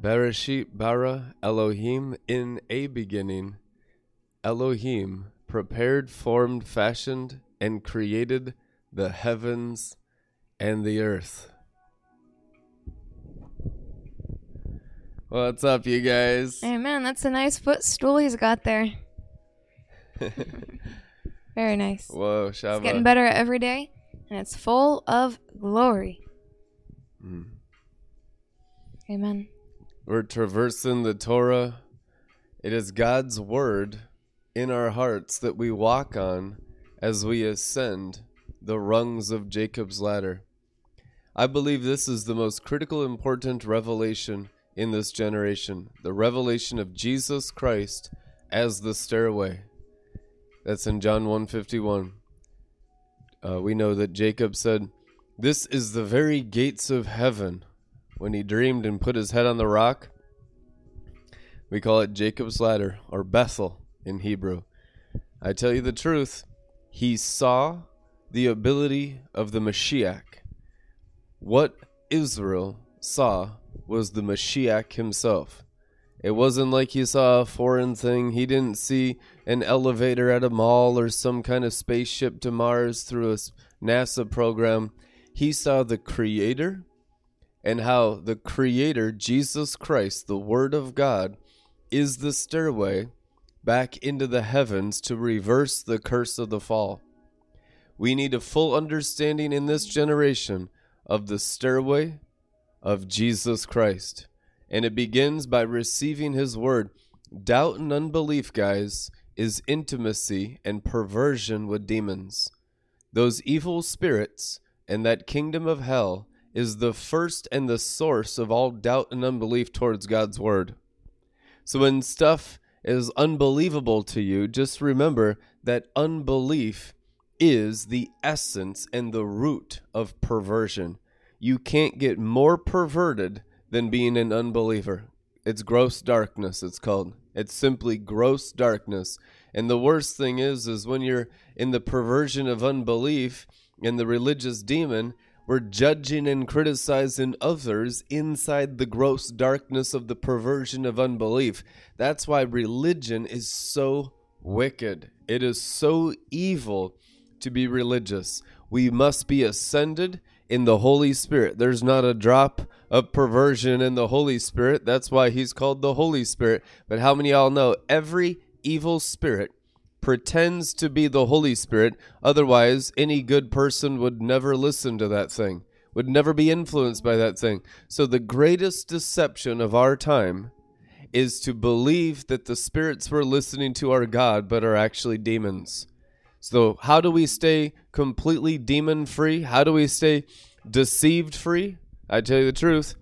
Bereshit bara Elohim in a beginning. Elohim prepared, formed, fashioned, and created the heavens and the earth. What's up, you guys? Hey man, that's a nice footstool he's got there. Very nice. Whoa, It's getting better every day, and it's full of glory. Mm. Amen. We're traversing the Torah. It is God's word in our hearts that we walk on as we ascend the rungs of Jacob's ladder. I believe this is the most critical, important revelation in this generation the revelation of Jesus Christ as the stairway. That's in John 151. Uh, we know that Jacob said, This is the very gates of heaven when he dreamed and put his head on the rock. We call it Jacob's ladder or Bethel in Hebrew. I tell you the truth, he saw the ability of the Mashiach. What Israel saw was the Mashiach himself. It wasn't like he saw a foreign thing. He didn't see an elevator at a mall or some kind of spaceship to Mars through a NASA program. He saw the Creator and how the Creator, Jesus Christ, the Word of God, is the stairway back into the heavens to reverse the curse of the fall. We need a full understanding in this generation of the stairway of Jesus Christ. And it begins by receiving His Word. Doubt and unbelief, guys, is intimacy and perversion with demons. Those evil spirits and that kingdom of hell is the first and the source of all doubt and unbelief towards God's Word. So when stuff is unbelievable to you, just remember that unbelief is the essence and the root of perversion. You can't get more perverted than being an unbeliever. It's gross darkness, it's called. It's simply gross darkness. And the worst thing is is when you're in the perversion of unbelief and the religious demon, we're judging and criticizing others inside the gross darkness of the perversion of unbelief. That's why religion is so wicked. It is so evil to be religious. We must be ascended in the Holy Spirit. There's not a drop of perversion in the Holy Spirit. That's why he's called the Holy Spirit. But how many of y'all know every evil spirit pretends to be the Holy Spirit? Otherwise, any good person would never listen to that thing, would never be influenced by that thing. So, the greatest deception of our time is to believe that the spirits we're listening to are God, but are actually demons. So, how do we stay completely demon free? How do we stay deceived free? I tell you the truth.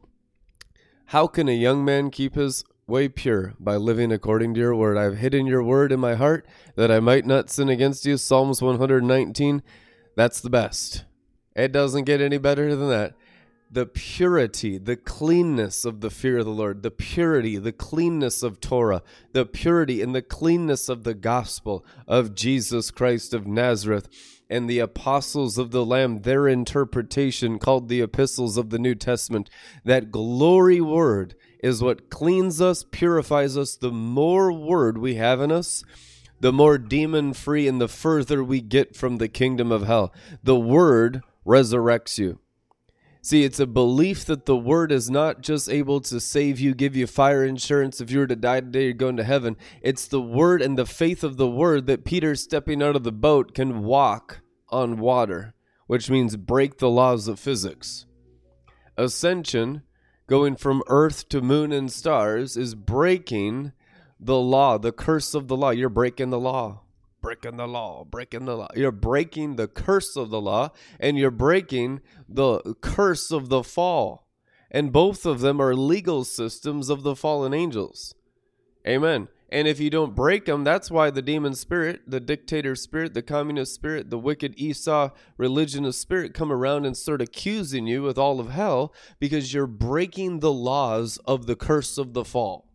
How can a young man keep his way pure? By living according to your word. I've hidden your word in my heart that I might not sin against you. Psalms 119. That's the best. It doesn't get any better than that. The purity, the cleanness of the fear of the Lord, the purity, the cleanness of Torah, the purity and the cleanness of the gospel of Jesus Christ of Nazareth and the apostles of the Lamb, their interpretation called the epistles of the New Testament. That glory word is what cleans us, purifies us. The more word we have in us, the more demon free and the further we get from the kingdom of hell. The word resurrects you. See, it's a belief that the word is not just able to save you, give you fire insurance. If you were to die today, you're going to heaven. It's the word and the faith of the word that Peter, stepping out of the boat, can walk on water, which means break the laws of physics. Ascension, going from earth to moon and stars, is breaking the law, the curse of the law. You're breaking the law. Breaking the law, breaking the law. You're breaking the curse of the law, and you're breaking the curse of the fall. And both of them are legal systems of the fallen angels. Amen. And if you don't break them, that's why the demon spirit, the dictator spirit, the communist spirit, the wicked Esau religionist spirit come around and start accusing you with all of hell because you're breaking the laws of the curse of the fall.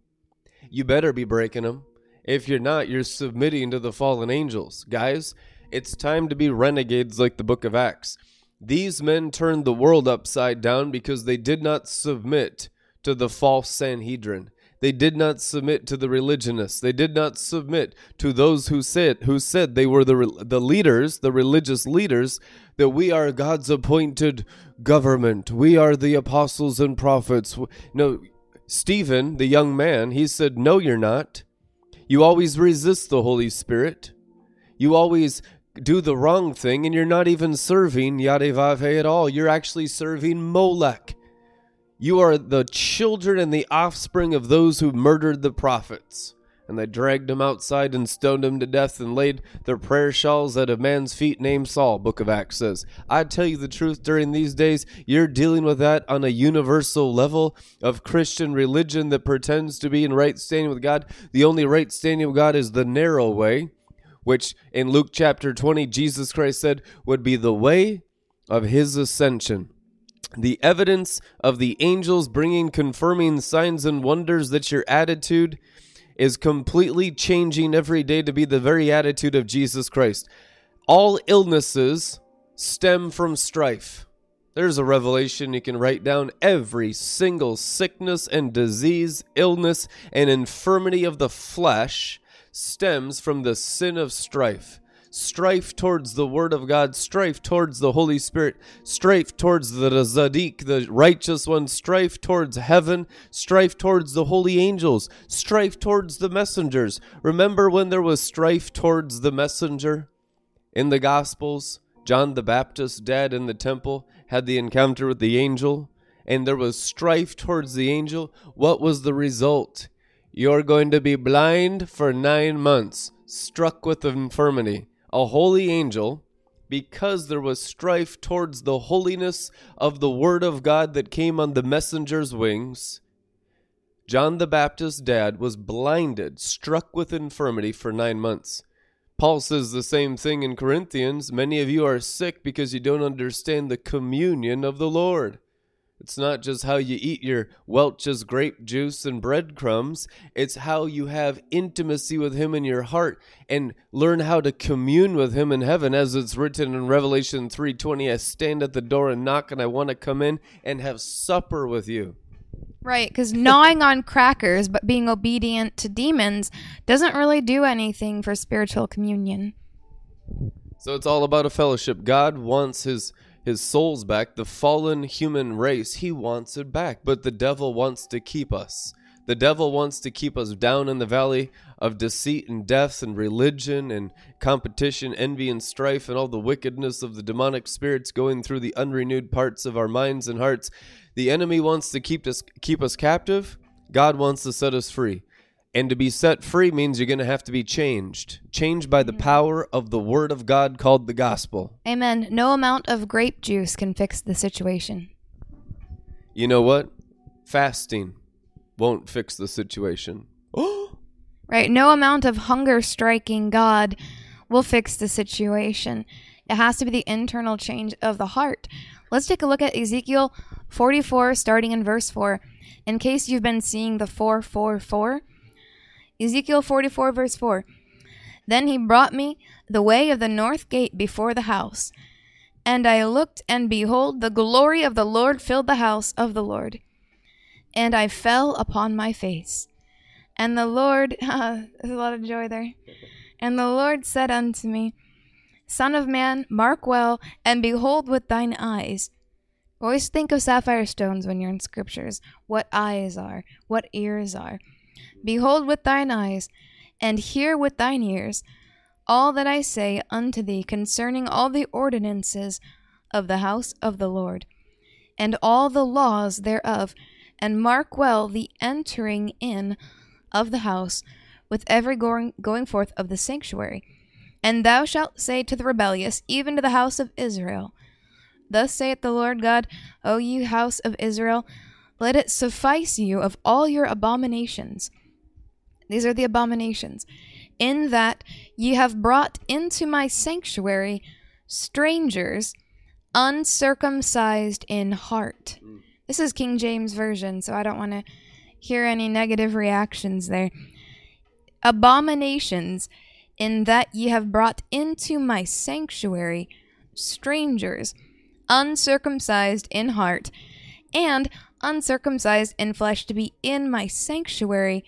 You better be breaking them. If you're not, you're submitting to the fallen angels. Guys, it's time to be renegades like the book of Acts. These men turned the world upside down because they did not submit to the false Sanhedrin. They did not submit to the religionists. They did not submit to those who said who said they were the the leaders, the religious leaders, that we are God's appointed government. We are the apostles and prophets. No, Stephen, the young man, he said, "No, you're not. You always resist the Holy Spirit. You always do the wrong thing, and you're not even serving Yadevave at all. You're actually serving Molech." You are the children and the offspring of those who murdered the prophets. And they dragged him outside and stoned him to death and laid their prayer shawls at a man's feet named Saul, Book of Acts says. I tell you the truth, during these days, you're dealing with that on a universal level of Christian religion that pretends to be in right standing with God. The only right standing with God is the narrow way, which in Luke chapter 20, Jesus Christ said would be the way of his ascension the evidence of the angels bringing confirming signs and wonders that your attitude is completely changing every day to be the very attitude of Jesus Christ. All illnesses stem from strife. There's a revelation you can write down. Every single sickness and disease, illness, and infirmity of the flesh stems from the sin of strife strife towards the Word of God, strife towards the Holy Spirit, strife towards the Zadik, the righteous one, strife towards heaven, strife towards the holy angels, strife towards the messengers. Remember when there was strife towards the messenger in the Gospels? John the Baptist, dead in the temple, had the encounter with the angel, and there was strife towards the angel. What was the result? You're going to be blind for nine months, struck with infirmity a holy angel because there was strife towards the holiness of the word of God that came on the messenger's wings. John the Baptist's dad was blinded, struck with infirmity for nine months. Paul says the same thing in Corinthians. Many of you are sick because you don't understand the communion of the Lord. It's not just how you eat your Welch's grape juice and breadcrumbs. It's how you have intimacy with Him in your heart and learn how to commune with Him in heaven, as it's written in Revelation 3:20. I stand at the door and knock, and I want to come in and have supper with you. Right, because gnawing on crackers but being obedient to demons doesn't really do anything for spiritual communion. So it's all about a fellowship. God wants His his souls back, the fallen human race, he wants it back. But the devil wants to keep us. The devil wants to keep us down in the valley of deceit and death and religion and competition, envy and strife, and all the wickedness of the demonic spirits going through the unrenewed parts of our minds and hearts. The enemy wants to keep us keep us captive. God wants to set us free. And to be set free means you're going to have to be changed. Changed by the power of the word of God called the gospel. Amen. No amount of grape juice can fix the situation. You know what? Fasting won't fix the situation. right. No amount of hunger striking God will fix the situation. It has to be the internal change of the heart. Let's take a look at Ezekiel 44, starting in verse 4. In case you've been seeing the 444, Ezekiel 44, verse 4. Then he brought me the way of the north gate before the house. And I looked, and behold, the glory of the Lord filled the house of the Lord. And I fell upon my face. And the Lord, there's a lot of joy there. And the Lord said unto me, Son of man, mark well, and behold with thine eyes. Always think of sapphire stones when you're in scriptures, what eyes are, what ears are. Behold with thine eyes, and hear with thine ears, all that I say unto thee concerning all the ordinances of the house of the Lord, and all the laws thereof, and mark well the entering in of the house with every going, going forth of the sanctuary. And thou shalt say to the rebellious, even to the house of Israel, Thus saith the Lord God, O ye house of Israel, let it suffice you of all your abominations these are the abominations. In that ye have brought into my sanctuary strangers uncircumcised in heart. Mm. This is King James Version, so I don't want to hear any negative reactions there. Abominations in that ye have brought into my sanctuary strangers uncircumcised in heart and uncircumcised in flesh to be in my sanctuary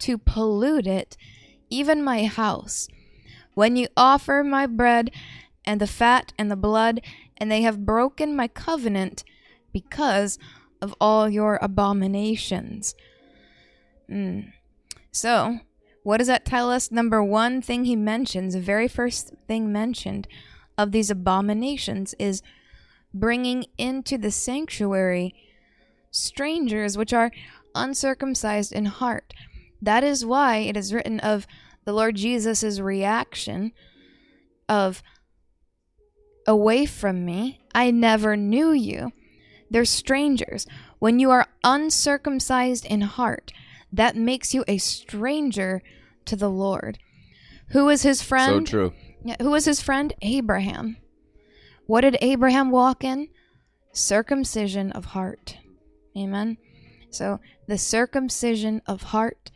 to pollute it, even my house. When you offer my bread and the fat and the blood, and they have broken my covenant because of all your abominations. Mm. So, what does that tell us? Number one thing he mentions, the very first thing mentioned of these abominations is bringing into the sanctuary strangers which are uncircumcised in heart. That is why it is written of the Lord Jesus' reaction of, Away from me, I never knew you. They're strangers. When you are uncircumcised in heart, that makes you a stranger to the Lord. Who is his friend? So true. Yeah, who was his friend? Abraham. What did Abraham walk in? Circumcision of heart. Amen. So the circumcision of heart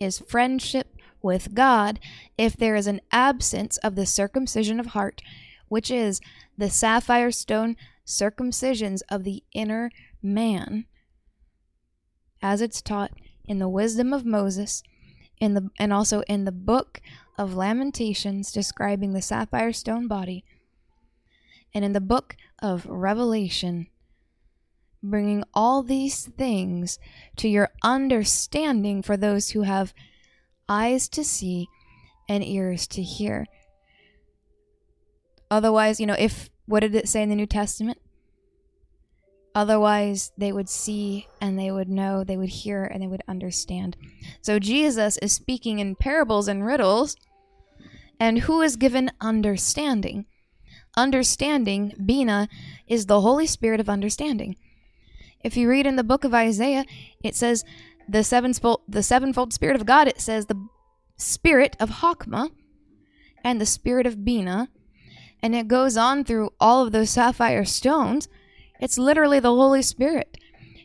is friendship with God if there is an absence of the circumcision of heart, which is the sapphire stone circumcisions of the inner man, as it's taught in the wisdom of Moses, in the and also in the book of Lamentations describing the sapphire stone body, and in the book of Revelation bringing all these things to your understanding for those who have eyes to see and ears to hear. Otherwise, you know, if what did it say in the New Testament? Otherwise, they would see and they would know, they would hear and they would understand. So Jesus is speaking in parables and riddles. And who is given understanding? Understanding, Bina, is the Holy Spirit of understanding. If you read in the book of Isaiah, it says the sevenfold, the sevenfold Spirit of God, it says the Spirit of Hakma and the Spirit of Bina. And it goes on through all of those sapphire stones. It's literally the Holy Spirit.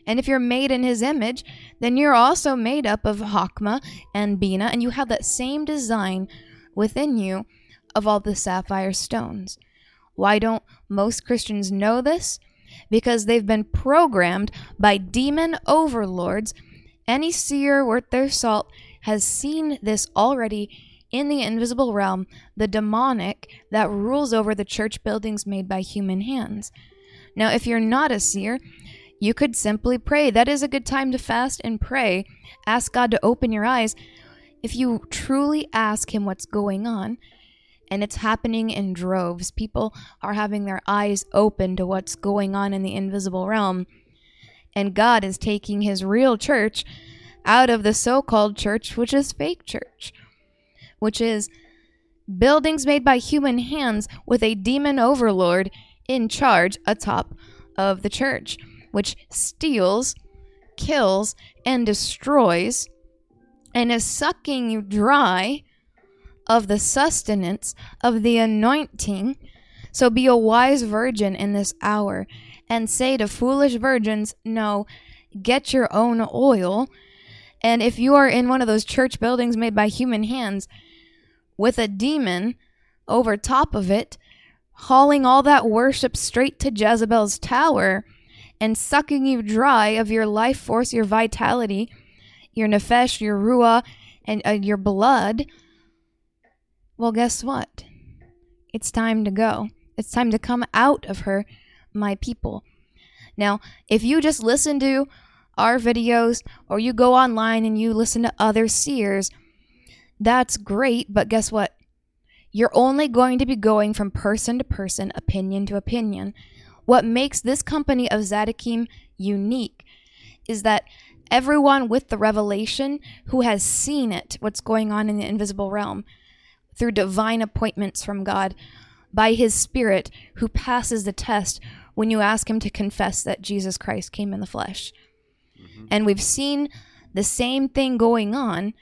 And if you're made in his image, then you're also made up of Hakma and Bina, and you have that same design within you of all the sapphire stones. Why don't most Christians know this? Because they've been programmed by demon overlords. Any seer worth their salt has seen this already in the invisible realm, the demonic that rules over the church buildings made by human hands. Now, if you're not a seer, you could simply pray. That is a good time to fast and pray. Ask God to open your eyes. If you truly ask Him what's going on, and it's happening in droves. People are having their eyes open to what's going on in the invisible realm. And God is taking his real church out of the so called church, which is fake church, which is buildings made by human hands with a demon overlord in charge atop of the church, which steals, kills, and destroys, and is sucking you dry of the sustenance of the anointing. So be a wise virgin in this hour, and say to foolish virgins, No, get your own oil. And if you are in one of those church buildings made by human hands with a demon over top of it, hauling all that worship straight to Jezebel's tower and sucking you dry of your life force, your vitality, your nefesh, your ruah, and uh, your blood, well, guess what? It's time to go. It's time to come out of her, my people. Now, if you just listen to our videos or you go online and you listen to other seers, that's great, but guess what? You're only going to be going from person to person, opinion to opinion. What makes this company of Zadokim unique is that everyone with the revelation who has seen it, what's going on in the invisible realm, through divine appointments from God by his Spirit who passes the test when you ask him to confess that Jesus Christ came in the flesh. Mm-hmm. And we've seen the same thing going on.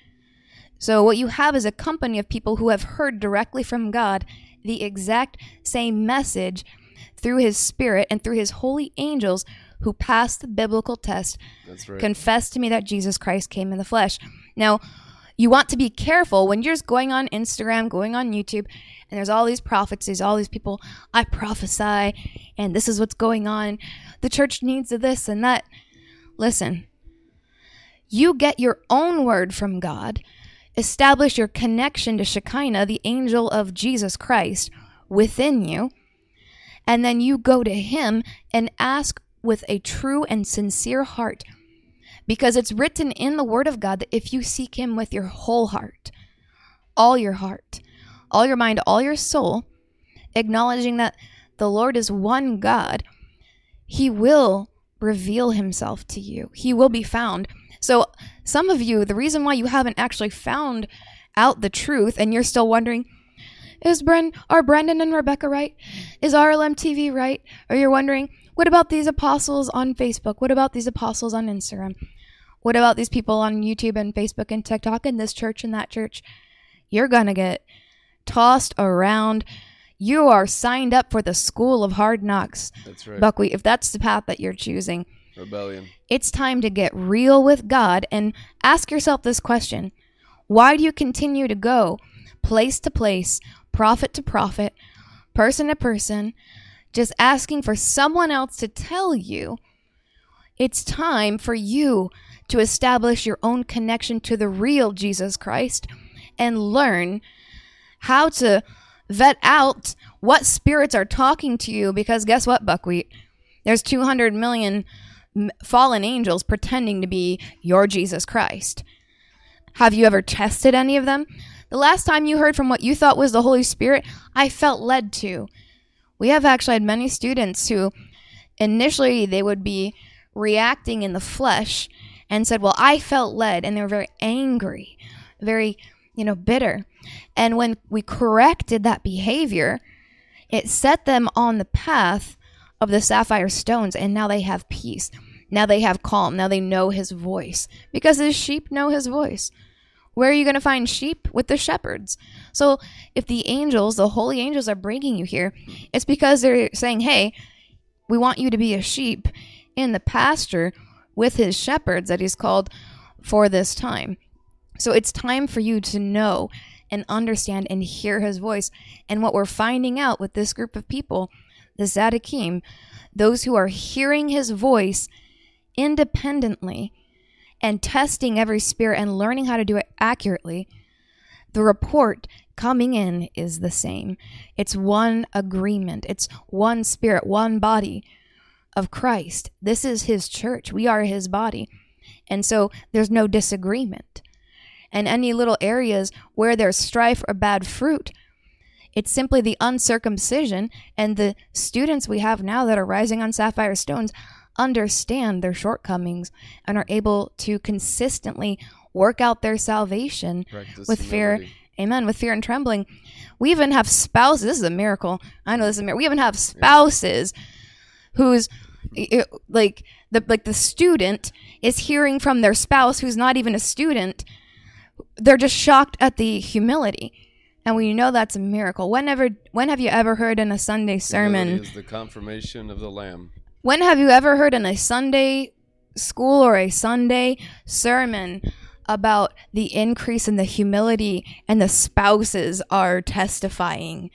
So, what you have is a company of people who have heard directly from God the exact same message through his Spirit and through his holy angels who passed the biblical test. That's right. Confess to me that Jesus Christ came in the flesh. Now, you want to be careful when you're just going on Instagram, going on YouTube, and there's all these prophecies, all these people, I prophesy, and this is what's going on. The church needs this and that. Listen, you get your own word from God, establish your connection to Shekinah, the angel of Jesus Christ, within you, and then you go to Him and ask with a true and sincere heart. Because it's written in the Word of God that if you seek Him with your whole heart, all your heart, all your mind, all your soul, acknowledging that the Lord is one God, He will reveal Himself to you. He will be found. So, some of you, the reason why you haven't actually found out the truth and you're still wondering, is Bren, are Brandon and Rebekah right? Is RLM TV right? Or you're wondering, what about these apostles on Facebook? What about these apostles on Instagram? What about these people on YouTube and Facebook and TikTok and this church and that church? You're going to get tossed around. You are signed up for the school of hard knocks. That's right. Buckwheat, if that's the path that you're choosing, Rebellion. it's time to get real with God and ask yourself this question Why do you continue to go place to place, prophet to prophet, person to person, just asking for someone else to tell you? It's time for you to establish your own connection to the real Jesus Christ and learn how to vet out what spirits are talking to you because guess what, Buckwheat? There's 200 million fallen angels pretending to be your Jesus Christ. Have you ever tested any of them? The last time you heard from what you thought was the Holy Spirit, I felt led to. We have actually had many students who initially they would be reacting in the flesh and said, Well, I felt led, and they were very angry, very, you know, bitter. And when we corrected that behavior, it set them on the path of the sapphire stones, and now they have peace. Now they have calm. Now they know his voice because his sheep know his voice. Where are you going to find sheep? With the shepherds. So if the angels, the holy angels, are bringing you here, it's because they're saying, hey, we want you to be a sheep in the pasture with his shepherds that he's called for this time. So it's time for you to know and understand and hear his voice. And what we're finding out with this group of people, the Zadikim, those who are hearing his voice independently and testing every spirit and learning how to do it accurately, the report coming in is the same. It's one agreement, it's one spirit, one body of Christ. This is his church. We are his body. And so there's no disagreement. And any little areas where there's strife or bad fruit, it's simply the uncircumcision. And the students we have now that are rising on sapphire stones understand their shortcomings and are able to consistently work out their salvation Practice with fear. Amen. With fear and trembling. We even have spouses. This is a miracle. I know this is a miracle. We even have spouses who's like the like the student is hearing from their spouse who's not even a student. They're just shocked at the humility. And we know that's a miracle. Whenever when have you ever heard in a Sunday sermon? Humility is the confirmation of the Lamb. When have you ever heard in a Sunday school or a Sunday sermon about the increase in the humility and the spouses are testifying?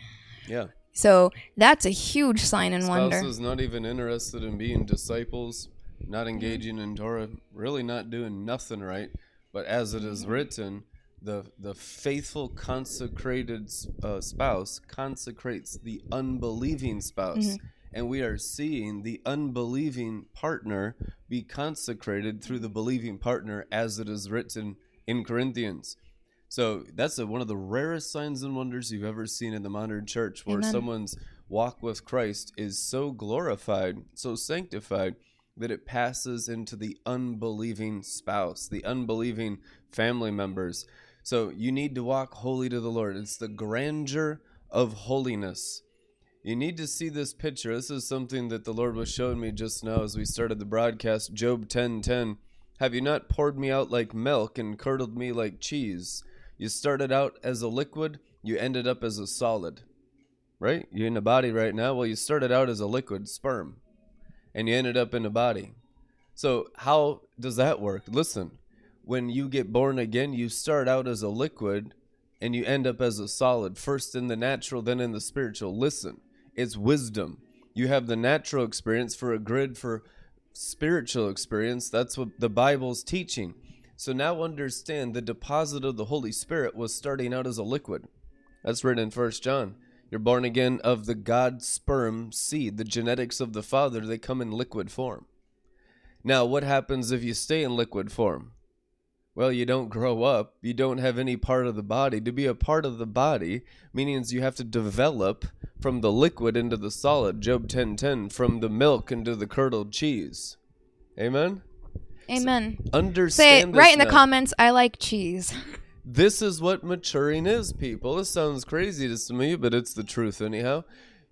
Yeah. So that's a huge sign and wonder. Spouses not even interested in being disciples, not engaging in Torah, really not doing nothing right. But as it is written, the the faithful consecrated uh, spouse consecrates the unbelieving spouse. And we are seeing the unbelieving partner be consecrated through the believing partner as it is written in Corinthians. So that's a, one of the rarest signs and wonders you've ever seen in the modern church, where Amen. someone's walk with Christ is so glorified, so sanctified, that it passes into the unbelieving spouse, the unbelieving family members. So you need to walk holy to the Lord. It's the grandeur of holiness. You need to see this picture. This is something that the Lord was showing me just now as we started the broadcast. Job 10:10. Have you not poured me out like milk and curdled me like cheese? You started out as a liquid, you ended up as a solid. Right? You're in a body right now. Well, you started out as a liquid, sperm, and you ended up in a body. So, how does that work? Listen, when you get born again, you start out as a liquid and you end up as a solid, first in the natural, then in the spiritual. Listen, it's wisdom. You have the natural experience for a grid for spiritual experience. That's what the Bible's teaching. So now understand the deposit of the Holy Spirit was starting out as a liquid. That's written in First John. You're born again of the God sperm seed, the genetics of the Father. They come in liquid form. Now, what happens if you stay in liquid form? Well, you don't grow up. You don't have any part of the body. To be a part of the body means you have to develop from the liquid into the solid. Job 10:10 from the milk into the curdled cheese. Amen. Amen. Understand Say right in the comments. I like cheese. This is what maturing is, people. This sounds crazy to some of you, but it's the truth, anyhow.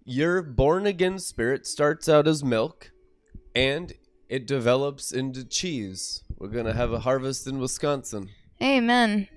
Your born again spirit starts out as milk and it develops into cheese. We're going to have a harvest in Wisconsin. Amen.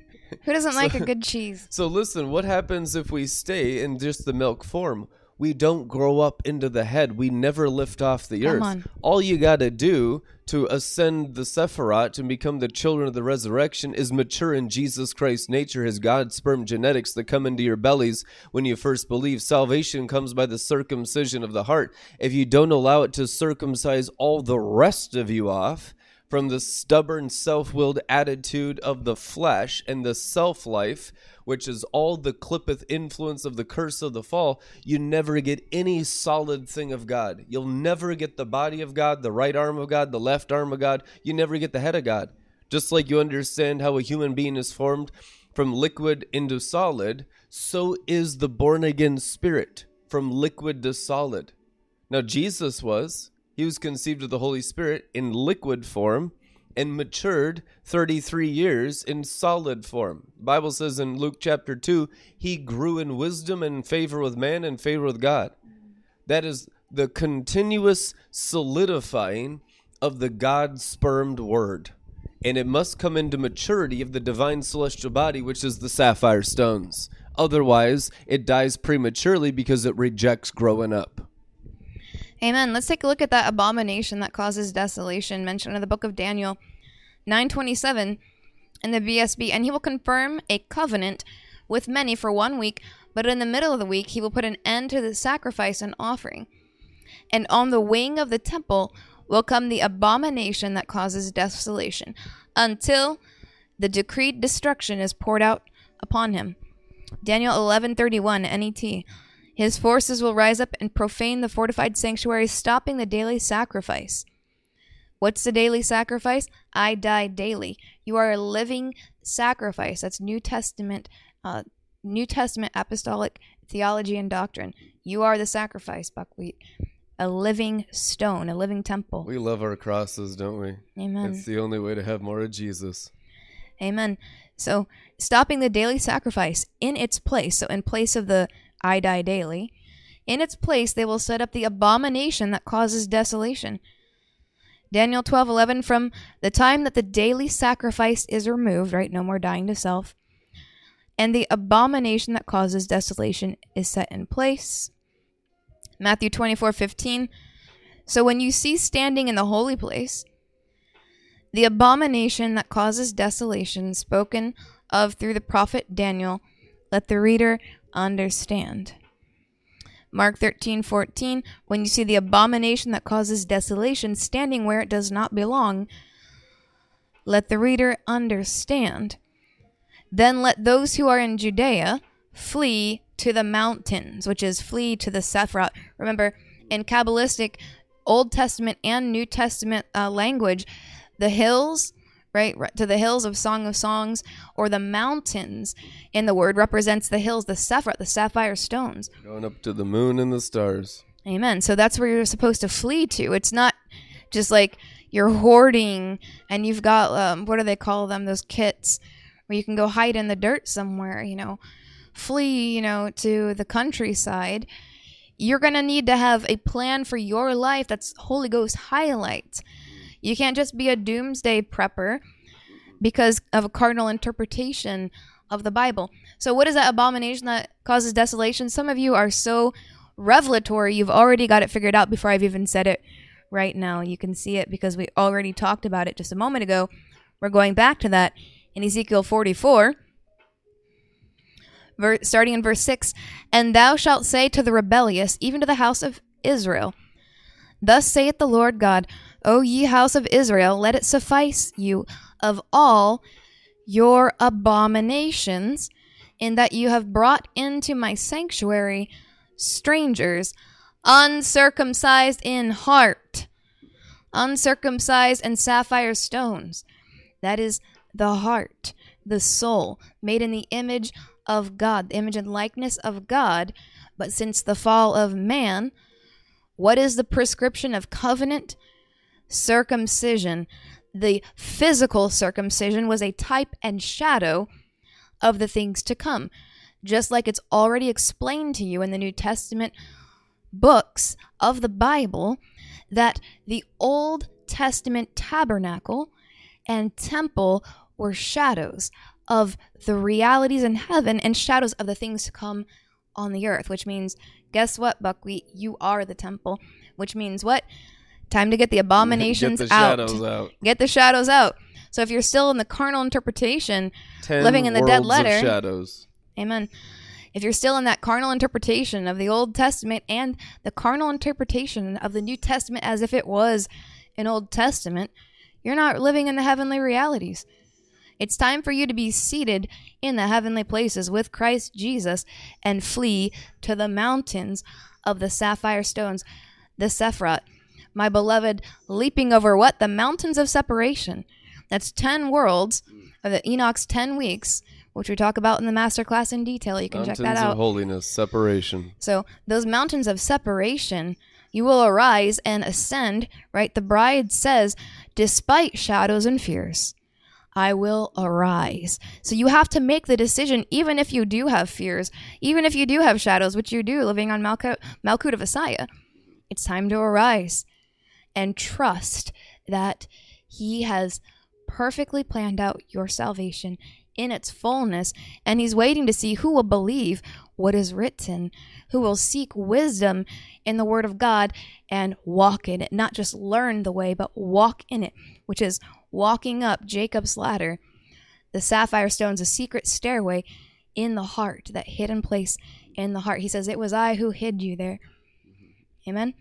Who doesn't like a good cheese? So, listen, what happens if we stay in just the milk form? We don't grow up into the head. We never lift off the Come earth. on. All you got to do to ascend the Sephiroth and become the children of the resurrection is mature in Jesus Christ's nature, his God sperm genetics that come into your bellies when you first believe. Salvation comes by the circumcision of the heart. If you don't allow it to circumcise all the rest of you off, from the stubborn, self willed attitude of the flesh and the self life, which is all the clippeth influence of the curse of the fall, you never get any solid thing of God. You'll never get the body of God, the right arm of God, the left arm of God. You never get the head of God. Just like you understand how a human being is formed from liquid into solid, so is the born again spirit from liquid to solid. Now, Jesus was. He was conceived of the Holy Spirit in liquid form and matured 33 years in solid form. The Bible says in Luke chapter 2, he grew in wisdom and favor with man and favor with God. That is the continuous solidifying of the God spermed word. And it must come into maturity of the divine celestial body, which is the sapphire stones. Otherwise, it dies prematurely because it rejects growing up. Amen. Let's take a look at that abomination that causes desolation mentioned in the book of Daniel 927 in the BSB. And he will confirm a covenant with many for one week, but in the middle of the week he will put an end to the sacrifice and offering. And on the wing of the temple will come the abomination that causes desolation until the decreed destruction is poured out upon him. Daniel 11:31 NET. His forces will rise up and profane the fortified sanctuary, stopping the daily sacrifice. What's the daily sacrifice? I die daily. You are a living sacrifice. That's New Testament, uh, New Testament apostolic theology and doctrine. You are the sacrifice, buckwheat. A living stone, a living temple. We love our crosses, don't we? Amen. It's the only way to have more of Jesus. Amen. So, stopping the daily sacrifice in its place, so in place of the I die daily, in its place they will set up the abomination that causes desolation. Daniel 12:11 from the time that the daily sacrifice is removed, right? No more dying to self. And the abomination that causes desolation is set in place. Matthew 24:15 So when you see standing in the holy place the abomination that causes desolation spoken of through the prophet Daniel, let the reader understand. Mark 13:14 When you see the abomination that causes desolation standing where it does not belong, let the reader understand. Then let those who are in Judea flee to the mountains, which is flee to the Sephiroth. Remember, in Kabbalistic Old Testament and New Testament uh, language, the hills, right, to the hills of Song of Songs, or the mountains in the word represents the hills, the Sephiroth, the sapphire stones. Going up to the moon and the stars. Amen. So that's where you're supposed to flee to. It's not just like you're hoarding and you've got um, what do they call them? Those kits where you can go hide in the dirt somewhere. You know, flee. You know, to the countryside. You're gonna need to have a plan for your life. That's Holy Ghost highlights. You can't just be a doomsday prepper because of a cardinal interpretation of the Bible. So, what is that abomination that causes desolation? Some of you are so revelatory, you've already got it figured out before I've even said it right now. You can see it because we already talked about it just a moment ago. We're going back to that in Ezekiel 44, ver- starting in verse 6 And thou shalt say to the rebellious, even to the house of Israel, Thus saith the Lord God, O ye house of Israel, let it suffice you of all your abominations, in that you have brought into my sanctuary strangers, uncircumcised in heart, uncircumcised and sapphire stones. That is the heart, the soul, made in the image of God, the image and likeness of God. But since the fall of man, what is the prescription of covenant? Circumcision. The physical circumcision was a type and shadow of the things to come. Just like it's already explained to you in the New Testament books of the Bible, that the Old Testament tabernacle and temple were shadows of the realities in heaven and shadows of the things to come on the earth, which means, guess what, buckwheat? You are the temple, which means what? Time to get the abominations Get the out. shadows out. Get the shadows out. So if you're still in the carnal interpretation, Ten Living in the dead letter. shadows. Amen. If you're still in that carnal interpretation of the Old Testament and the carnal interpretation of the New Testament as if it was an Old Testament, you're not living in the heavenly realities. It's time for you to be seated in the heavenly places with Christ Jesus and flee to the mountains of the sapphire stones, the Sephirot. My beloved, leaping over what? The mountains of separation. That's 10 worlds of the Enoch's 10 weeks, which we talk about in the master class in detail. You can Mountains check that out. of out. holiness, separation. So, those mountains of separation, you will arise and ascend, right? The bride says, despite shadows and fears, I will arise. So, you have to make the decision, even if you do have fears, even if you do have shadows, which you do living on Malchut, Malchut of Messiah. It's time to arise and trust that He has perfectly planned out your salvation in its fullness, and He's waiting to see who will believe what is written, who will seek wisdom in the Word of God and walk in it, not just learn the way, but walk in it, which is walking up Jacob's ladder. The sapphire stone's a secret stairway in the heart, that hidden place in the heart. He says, It was I who hid you there. Mm-hmm. Amen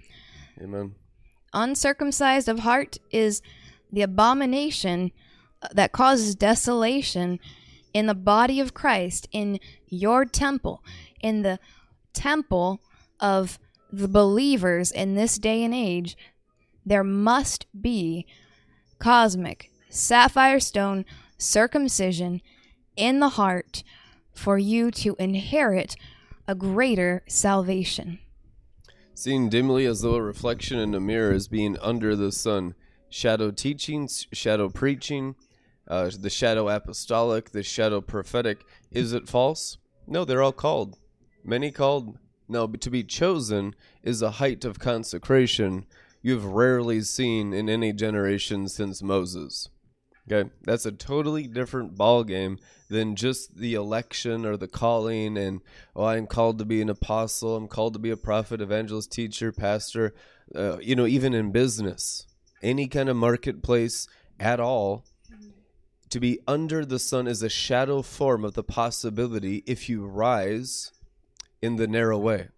Amen. Uncircumcised of heart is the abomination uh, that causes desolation in the body of Christ, in your temple, in the temple of the believers in this day and age. There must be cosmic sapphire stone circumcision in the heart for you to inherit a greater salvation. Seen dimly as though a reflection in a mirror as being under the sun. Shadow teachings, shadow preaching, uh, the shadow apostolic, the shadow prophetic. Is it false? No, they're all called. Many called. No, but to be chosen is a height of consecration you've rarely seen in any generation since Moses. Okay, that's a totally different ball game than just the election or the calling and oh, I'm called to be an apostle, I'm called to be a prophet, evangelist, teacher, pastor. Uh, you know, even in business, any kind of marketplace at all, to be under the sun is a shadow form of the possibility if you rise in the narrow way.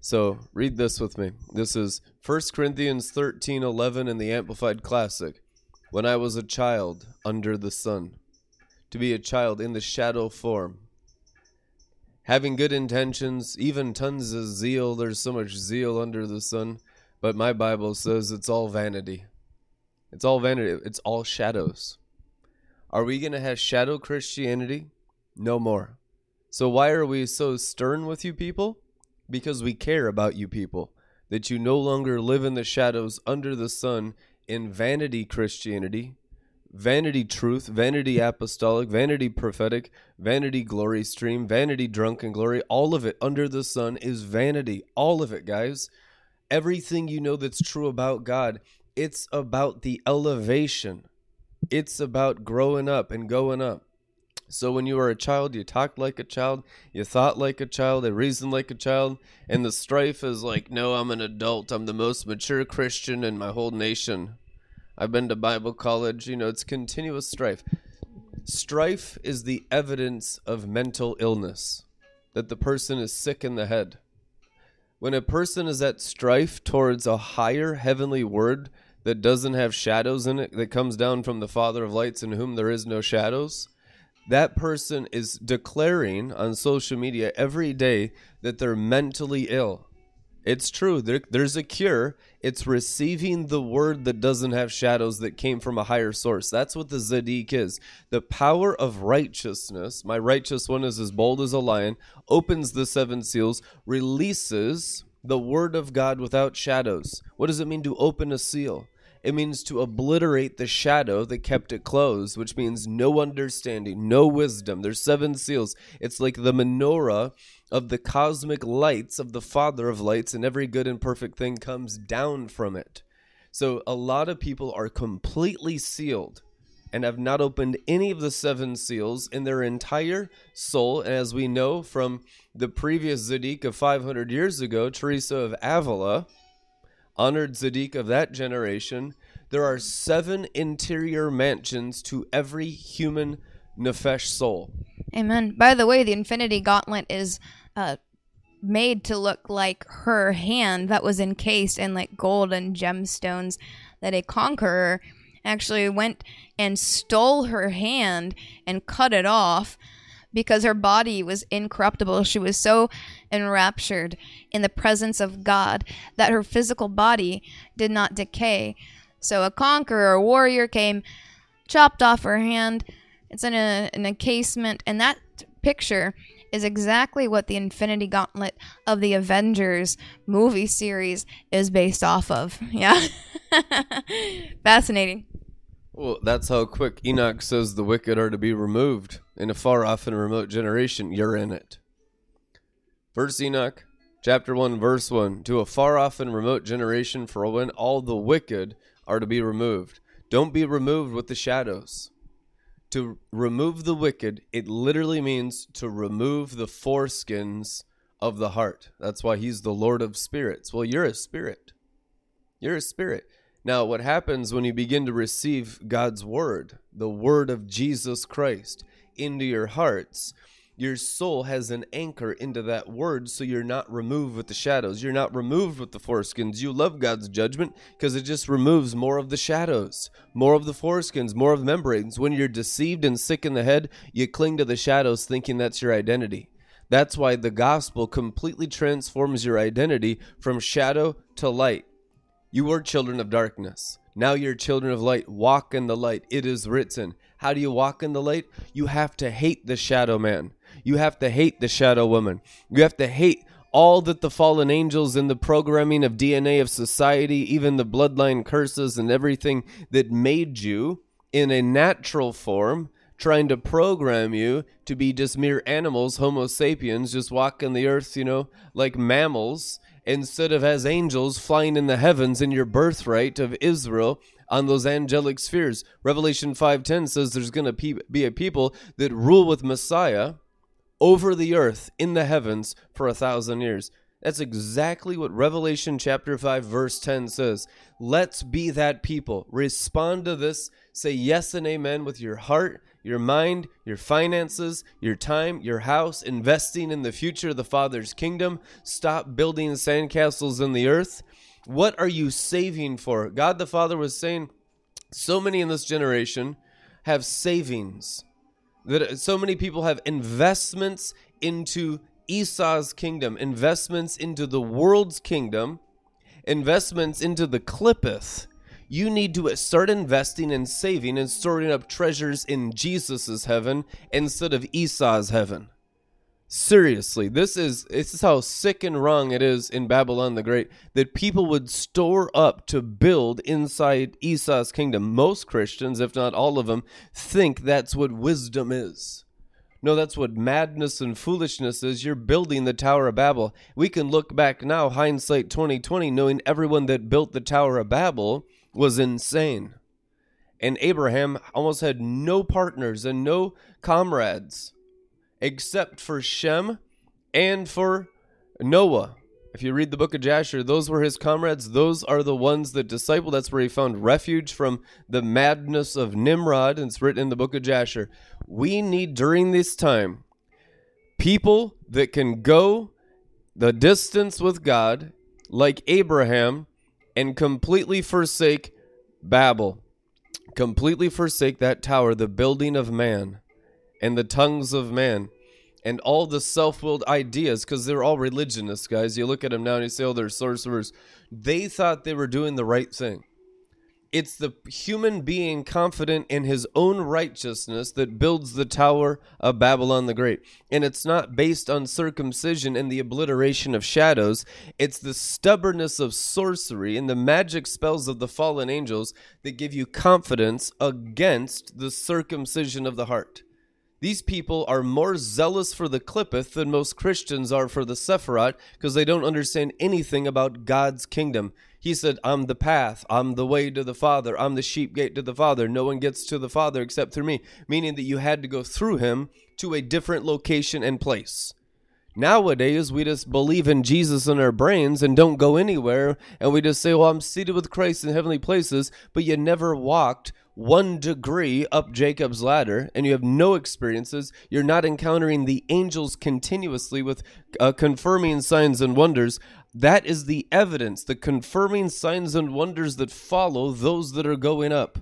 So read this with me. This is 1 Corinthians 13 11 in the Amplified Classic. When I was a child under the sun, to be a child in the shadow form, having good intentions, even tons of zeal. There's so much zeal under the sun, but my Bible says it's all vanity. It's all vanity. It's all shadows. Are we going to have shadow Christianity? No more. So why are we so stern with you people? Because we care about you people. That you no longer live in the shadows under the sun in vanity Christianity, vanity truth, vanity apostolic, vanity prophetic, vanity glory stream, vanity drunken glory. All of it under the sun is vanity. All of it, guys. Everything you know that's true about God, it's about the elevation. It's about growing up and going up. So when you were a child, you talked like a child, you thought like a child, you reasoned like a child, and the strife is like, no, I'm an adult, I'm the most mature Christian in my whole nation. I've been to Bible college. You know, it's continuous strife. Strife is the evidence of mental illness, that the person is sick in the head. When a person is at strife towards a higher heavenly word that doesn't have shadows in it, that comes down from the Father of lights in whom there is no shadows, that person is declaring on social media every day that they're mentally ill. It's true. There, there's a cure. It's receiving the word that doesn't have shadows that came from a higher source. That's what the Zadik is. The power of righteousness, my righteous one is as bold as a lion, opens the seven seals, releases the word of God without shadows. What does it mean to open a seal? It means to obliterate the shadow that kept it closed, which means no understanding, no wisdom. There's seven seals. It's like the menorah of the cosmic lights of the Father of lights, and every good and perfect thing comes down from it. So a lot of people are completely sealed and have not opened any of the seven seals in their entire soul. And as we know from the previous Zadik of 500 years ago, Teresa of Avila, honored Zadik of that generation, there are seven interior mansions to every human Nefesh soul. Amen. By the way, the Infinity Gauntlet is uh, made to look like her hand that was encased in like gold and gemstones that a conqueror actually went and stole her hand and cut it off because her body was incorruptible. She was so enraptured in the presence of God that her physical body did not decay. So a conqueror, a warrior came, chopped off her hand. It's in a, an encasement, and that picture is exactly what the Infinity Gauntlet of the Avengers movie series is based off of. Yeah. Fascinating. Well, that's how quick Enoch says the wicked are to be removed. In a far off and remote generation, you're in it. First Enoch, chapter 1, verse 1 To a far off and remote generation, for when all the wicked are to be removed. Don't be removed with the shadows. To remove the wicked, it literally means to remove the foreskins of the heart. That's why he's the Lord of spirits. Well, you're a spirit. You're a spirit. Now, what happens when you begin to receive God's word, the word of Jesus Christ, into your hearts? Your soul has an anchor into that word, so you're not removed with the shadows. You're not removed with the foreskins. You love God's judgment because it just removes more of the shadows, more of the foreskins, more of membranes. When you're deceived and sick in the head, you cling to the shadows thinking that's your identity. That's why the gospel completely transforms your identity from shadow to light. You were children of darkness. Now you're children of light. Walk in the light. It is written. How do you walk in the light? You have to hate the shadow man. You have to hate the shadow woman. You have to hate all that the fallen angels in the programming of DNA of society, even the bloodline curses and everything that made you in a natural form, trying to program you to be just mere animals, Homo sapiens, just walking the earth, you know, like mammals instead of as angels flying in the heavens in your birthright of Israel on those angelic spheres. Revelation 5:10 says there's going to be a people that rule with Messiah over the earth in the heavens for a thousand years. That's exactly what Revelation chapter 5 verse 10 says. Let's be that people. Respond to this. Say yes and amen with your heart, your mind, your finances, your time, your house, investing in the future of the Father's kingdom. Stop building sandcastles in the earth. What are you saving for? God the Father was saying, so many in this generation have savings. That so many people have investments into Esau's kingdom, investments into the world's kingdom, investments into the clippeth. You need to start investing and saving and storing up treasures in Jesus's heaven instead of Esau's heaven. Seriously, this is this is how sick and wrong it is in Babylon the Great that people would store up to build inside Esau's kingdom. Most Christians, if not all of them, think that's what wisdom is. No, that's what madness and foolishness is. You're building the Tower of Babel. We can look back now, hindsight 2020, knowing everyone that built the Tower of Babel was insane. And Abraham almost had no partners and no comrades except for Shem and for Noah. If you read the book of Jasher, those were his comrades. Those are the ones that discipled. That's where he found refuge from the madness of Nimrod. And it's written in the book of Jasher. We need during this time people that can go the distance with God, like Abraham, and completely forsake Babel, completely forsake that tower, the building of man, and the tongues of man, and all the self willed ideas, because they're all religionists, guys. You look at them now and you say, oh, they're sorcerers. They thought they were doing the right thing. It's the human being confident in his own righteousness that builds the Tower of Babylon the Great. And it's not based on circumcision and the obliteration of shadows. It's the stubbornness of sorcery and the magic spells of the fallen angels that give you confidence against the circumcision of the heart. These people are more zealous for the Clippeth than most Christians are for the Sephiroth because they don't understand anything about God's kingdom. He said, I'm the path, I'm the way to the Father, I'm the sheep gate to the Father. No one gets to the Father except through me, meaning that you had to go through him to a different location and place. Nowadays, we just believe in Jesus in our brains and don't go anywhere, and we just say, Well, I'm seated with Christ in heavenly places, but you never walked one degree up Jacob's ladder and you have no experiences, you're not encountering the angels continuously with uh, confirming signs and wonders. That is the evidence, the confirming signs and wonders that follow those that are going up.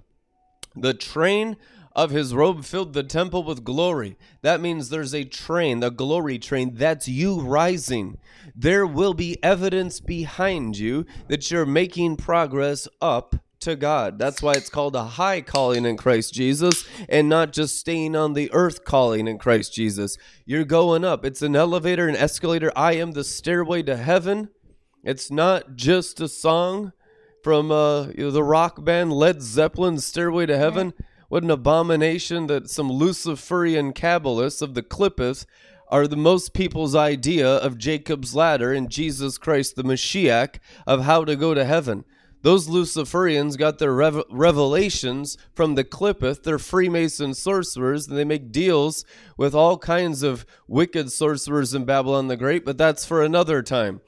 The train of his robe filled the temple with glory. That means there's a train, the glory train. That's you rising. There will be evidence behind you that you're making progress up to God. That's why it's called a high calling in Christ Jesus and not just staying on the earth calling in Christ Jesus. You're going up. It's an elevator, an escalator. I am the stairway to heaven. It's not just a song from uh, you know, the rock band Led Zeppelin's Stairway to Heaven. What an abomination that some Luciferian Kabbalists of the Clippeth are the most people's idea of Jacob's ladder and Jesus Christ, the Mashiach, of how to go to heaven. Those Luciferians got their rev- revelations from the Clippeth. They're Freemason sorcerers, and they make deals with all kinds of wicked sorcerers in Babylon the Great, but that's for another time.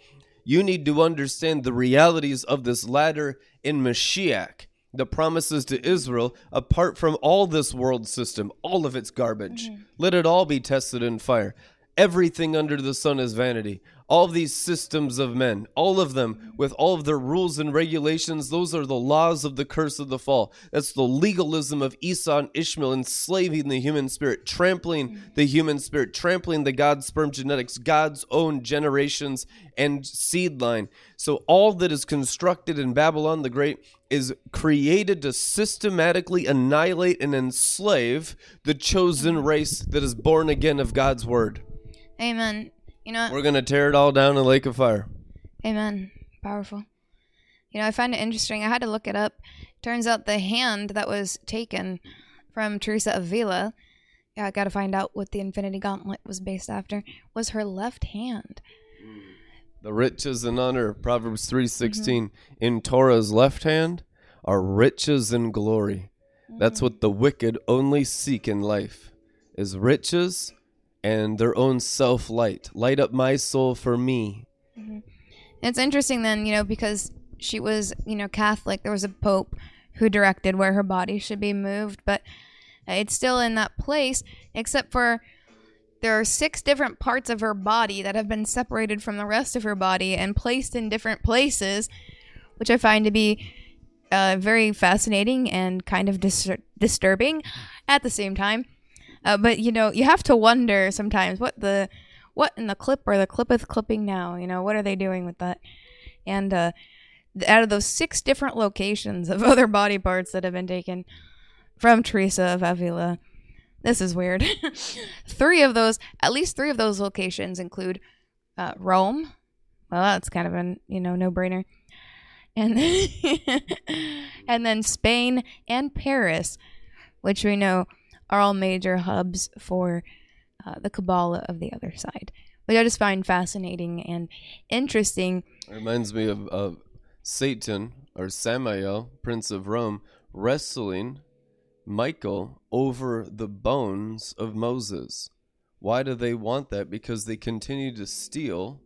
You need to understand the realities of this ladder in Mashiach, the promises to Israel, apart from all this world system, all of its garbage. Mm-hmm. Let it all be tested in fire. Everything under the sun is vanity all of these systems of men, all of them with all of their rules and regulations, those are the laws of the curse of the fall. That's the legalism of Esau and Ishmael enslaving the human spirit, trampling the human spirit, trampling the God sperm genetics, God's own generations and seed line. So all that is constructed in Babylon the Great is created to systematically annihilate and enslave the chosen race that is born again of God's word. Amen. You know, we're gonna tear it all down in lake of fire. Amen. Powerful. You know, I find it interesting. I had to look it up. Turns out the hand that was taken from Teresa of Avila, yeah, I got to find out what the Infinity Gauntlet was based after, was her left hand. The riches and honor, Proverbs three sixteen, mm-hmm. in Torah's left hand are riches and glory. Mm-hmm. That's what the wicked only seek in life, is riches and their own self light. Light up my soul for me. Mm-hmm. It's interesting then, you know, because she was, you know, Catholic. There was a pope who directed where her body should be moved, but it's still in that place, except for there are six different parts of her body that have been separated from the rest of her body and placed in different places, which I find to be uh, very fascinating and kind of dis- disturbing at the same time. Uh, but you know, you have to wonder sometimes what the what in the clip or the clip clippeth clipping now? You know, what are they doing with that? And uh, out of those six different locations of other body parts that have been taken from Teresa of Avila, this is weird. three of those, at least three of those locations include uh, Rome. Well, that's kind of a you know no brainer. And then, and then Spain and Paris, which we know are all major hubs for uh, the Kabbalah of the other side, which I just find fascinating and interesting. It reminds me of, of Satan or Samael, Prince of Rome, wrestling Michael over the bones of Moses. Why do they want that? Because they continue to steal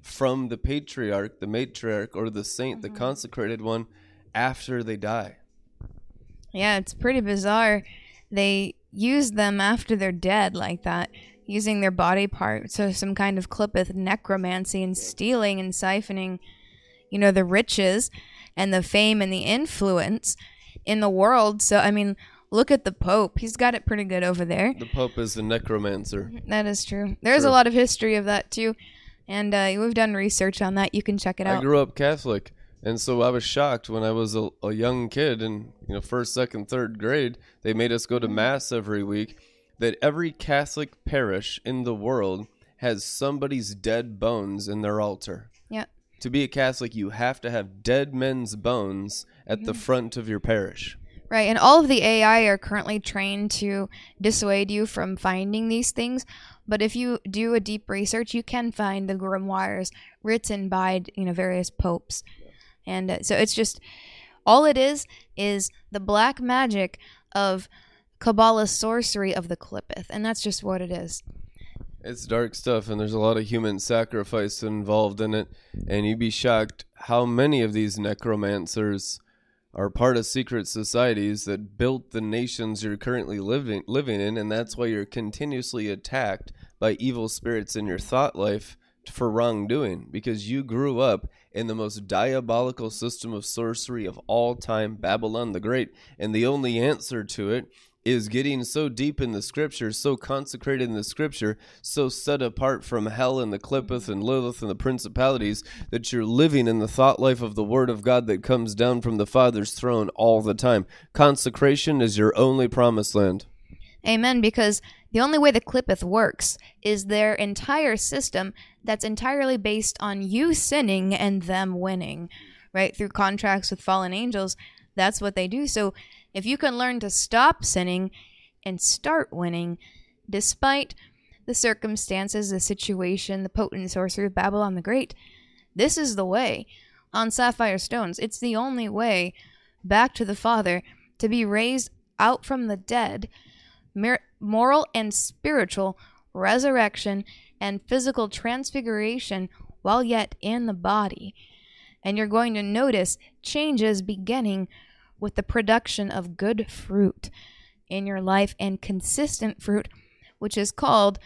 from the patriarch, the matriarch, or the saint, the consecrated one, after they die. Yeah, it's pretty bizarre. They use them after they're dead like that, using their body parts. So some kind of clippeth necromancy and stealing and siphoning, you know, the riches and the fame and the influence in the world. So I mean, look at the Pope. He's got it pretty good over there. The Pope is a necromancer. That is true. There's a lot of history of that too. And uh, we've done research on that. You can check it out. I grew up Catholic, and so I was shocked when I was a, a young kid in you know first, second, third grade. They made us go to mm-hmm. mass every week. That every Catholic parish in the world has somebody's dead bones in their altar. yeah. To be a Catholic, you have to have dead men's bones at the mm-hmm. front of your parish. Right, and all of the AI are currently trained to dissuade you from finding these things. But if you do a deep research, you can find the grimoires written by you know various popes, and uh, so it's just all it is is the black magic of Kabbalah sorcery of the Clippeth, and that's just what it is. It's dark stuff, and there's a lot of human sacrifice involved in it. And you'd be shocked how many of these necromancers are part of secret societies that built the nations you're currently living living in, and that's why you're continuously attacked by evil spirits in your thought life for wrongdoing because you grew up in the most diabolical system of sorcery of all time, Babylon the Great, and the only answer to it is getting so deep in the scripture, so consecrated in the scripture, so set apart from hell and the Clippeth and Lilith and the principalities that you're living in the thought life of the Word of God that comes down from the Father's throne all the time. Consecration is your only promised land. Amen. Because the only way the Clippeth works is their entire system that's entirely based on you sinning and them winning, right? Through contracts with fallen angels. That's what they do. So if you can learn to stop sinning and start winning, despite the circumstances, the situation, the potent sorcery of Babylon the Great, this is the way on sapphire stones. It's the only way back to the Father to be raised out from the dead mir- moral and spiritual resurrection and physical transfiguration while yet in the body. And you're going to notice changes beginning with the production of good fruit in your life and consistent fruit, which is called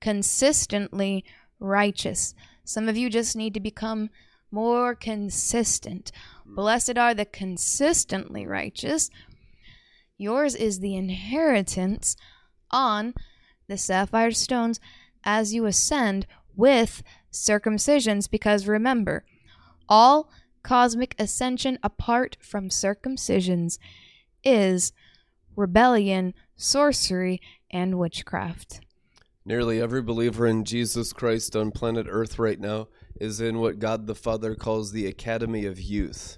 consistently righteous. Some of you just need to become more consistent. Mm. Blessed are the consistently righteous. Yours is the inheritance on the sapphire stones as you ascend with circumcisions, because remember, all cosmic ascension apart from circumcisions is rebellion, sorcery, and witchcraft. Nearly every believer in Jesus Christ on planet Earth right now is in what God the Father calls the Academy of Youth.